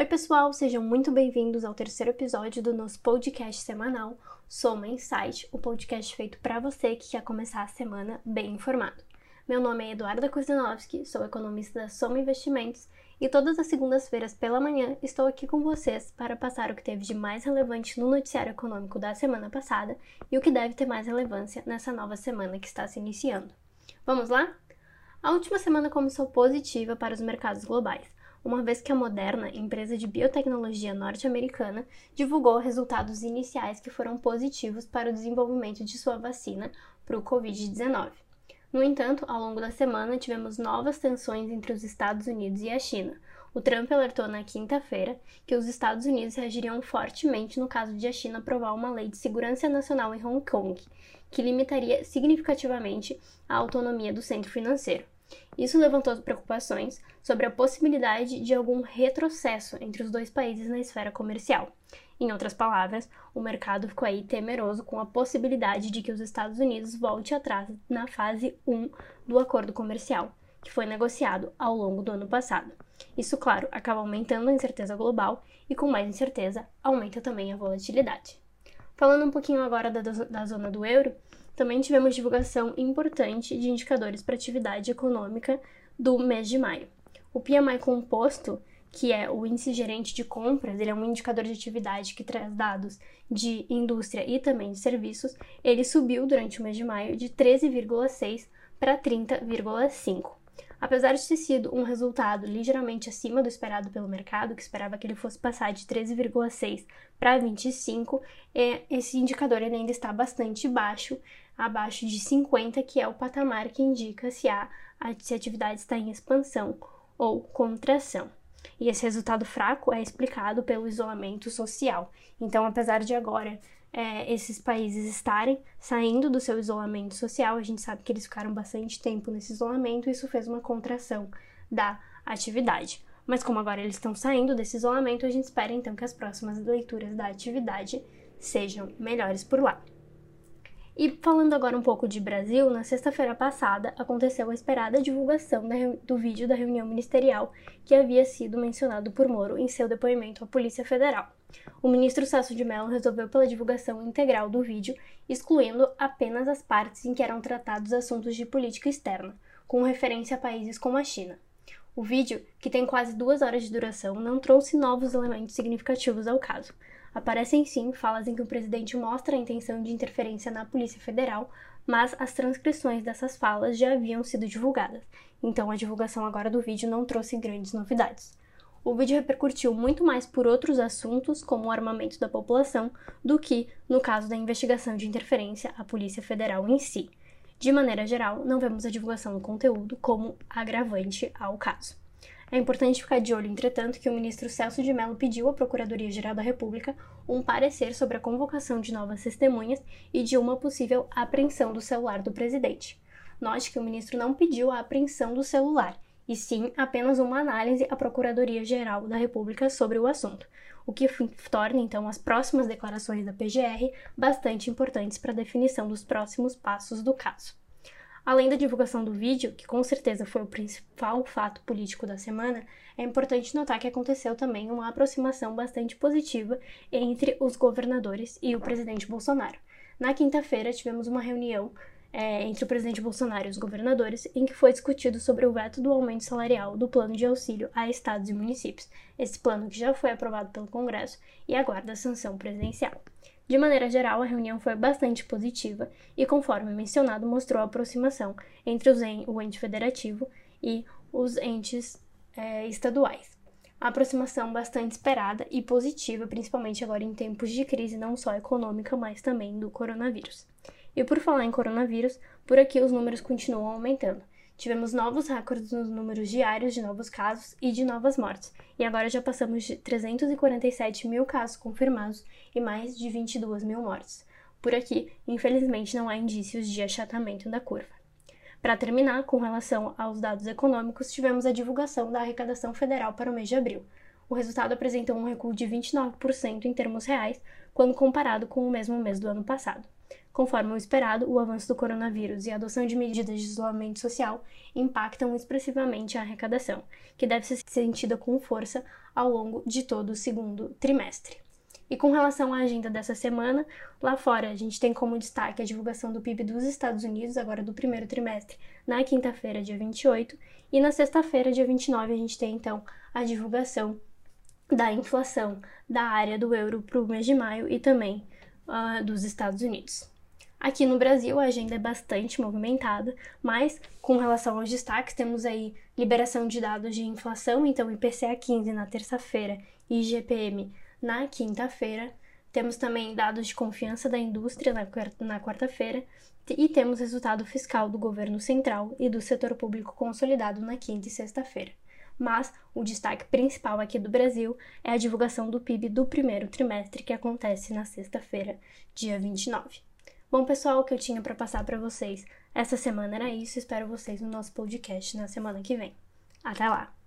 Oi, pessoal, sejam muito bem-vindos ao terceiro episódio do nosso podcast semanal Soma Insight, o podcast feito para você que quer começar a semana bem informado. Meu nome é Eduarda Kozanowski, sou economista da Soma Investimentos e todas as segundas-feiras pela manhã estou aqui com vocês para passar o que teve de mais relevante no noticiário econômico da semana passada e o que deve ter mais relevância nessa nova semana que está se iniciando. Vamos lá? A última semana começou positiva para os mercados globais, uma vez que a Moderna, empresa de biotecnologia norte-americana, divulgou resultados iniciais que foram positivos para o desenvolvimento de sua vacina para o Covid-19. No entanto, ao longo da semana tivemos novas tensões entre os Estados Unidos e a China. O Trump alertou na quinta-feira que os Estados Unidos reagiriam fortemente no caso de a China aprovar uma lei de segurança nacional em Hong Kong, que limitaria significativamente a autonomia do centro financeiro. Isso levantou preocupações sobre a possibilidade de algum retrocesso entre os dois países na esfera comercial. Em outras palavras, o mercado ficou aí temeroso com a possibilidade de que os Estados Unidos volte atrás na fase 1 do acordo comercial, que foi negociado ao longo do ano passado. Isso, claro, acaba aumentando a incerteza global e, com mais incerteza, aumenta também a volatilidade. Falando um pouquinho agora da, da zona do euro, também tivemos divulgação importante de indicadores para atividade econômica do mês de maio. O PMI composto, que é o índice gerente de compras, ele é um indicador de atividade que traz dados de indústria e também de serviços, ele subiu durante o mês de maio de 13,6 para 30,5. Apesar de ter sido um resultado ligeiramente acima do esperado pelo mercado, que esperava que ele fosse passar de 13,6 para 25, é, esse indicador ainda está bastante baixo, abaixo de 50, que é o patamar que indica se a, atividade está em expansão ou contração. E esse resultado fraco é explicado pelo isolamento social. Então, apesar de agora é, esses países estarem saindo do seu isolamento social, a gente sabe que eles ficaram bastante tempo nesse isolamento e isso fez uma contração da atividade. Mas como agora eles estão saindo desse isolamento, a gente espera então que as próximas leituras da atividade sejam melhores por lá. E falando agora um pouco de Brasil, na sexta-feira passada aconteceu a esperada divulgação do vídeo da reunião ministerial que havia sido mencionado por Moro em seu depoimento à Polícia Federal. O ministro Celso de Mello resolveu pela divulgação integral do vídeo, excluindo apenas as partes em que eram tratados assuntos de política externa, com referência a países como a China. O vídeo, que tem quase duas horas de duração, não trouxe novos elementos significativos ao caso, Aparecem sim falas em que o presidente mostra a intenção de interferência na Polícia Federal, mas as transcrições dessas falas já haviam sido divulgadas, então a divulgação agora do vídeo não trouxe grandes novidades. O vídeo repercutiu muito mais por outros assuntos, como o armamento da população, do que no caso da investigação de interferência à Polícia Federal em si. De maneira geral, não vemos a divulgação do conteúdo como agravante ao caso. É importante ficar de olho, entretanto, que o ministro Celso de Mello pediu à Procuradoria-Geral da República um parecer sobre a convocação de novas testemunhas e de uma possível apreensão do celular do presidente. Note que o ministro não pediu a apreensão do celular, e sim apenas uma análise à Procuradoria-Geral da República sobre o assunto, o que torna então as próximas declarações da PGR bastante importantes para a definição dos próximos passos do caso. Além da divulgação do vídeo, que com certeza foi o principal fato político da semana, é importante notar que aconteceu também uma aproximação bastante positiva entre os governadores e o presidente Bolsonaro. Na quinta-feira, tivemos uma reunião é, entre o presidente Bolsonaro e os governadores, em que foi discutido sobre o veto do aumento salarial do plano de auxílio a estados e municípios. Esse plano que já foi aprovado pelo Congresso e aguarda a sanção presidencial. De maneira geral, a reunião foi bastante positiva e, conforme mencionado, mostrou a aproximação entre en o ente federativo e os entes é, estaduais. A aproximação bastante esperada e positiva, principalmente agora em tempos de crise não só econômica, mas também do coronavírus. E por falar em coronavírus, por aqui os números continuam aumentando. Tivemos novos recordes nos números diários de novos casos e de novas mortes, e agora já passamos de 347 mil casos confirmados e mais de 22 mil mortes. Por aqui, infelizmente, não há indícios de achatamento da curva. Para terminar, com relação aos dados econômicos, tivemos a divulgação da arrecadação federal para o mês de abril. O resultado apresentou um recuo de 29% em termos reais, quando comparado com o mesmo mês do ano passado. Conforme o esperado, o avanço do coronavírus e a adoção de medidas de isolamento social impactam expressivamente a arrecadação, que deve ser sentida com força ao longo de todo o segundo trimestre. E com relação à agenda dessa semana, lá fora a gente tem como destaque a divulgação do PIB dos Estados Unidos, agora do primeiro trimestre, na quinta-feira, dia 28, e na sexta-feira, dia 29, a gente tem então a divulgação da inflação da área do euro para o mês de maio e também uh, dos Estados Unidos. Aqui no Brasil a agenda é bastante movimentada, mas com relação aos destaques, temos aí liberação de dados de inflação, então IPCA 15 na terça-feira e IGPM na quinta-feira. Temos também dados de confiança da indústria na quarta-feira e temos resultado fiscal do governo central e do setor público consolidado na quinta e sexta-feira. Mas o destaque principal aqui do Brasil é a divulgação do PIB do primeiro trimestre, que acontece na sexta-feira, dia 29. Bom, pessoal, o que eu tinha para passar para vocês essa semana era isso. Espero vocês no nosso podcast na semana que vem. Até lá!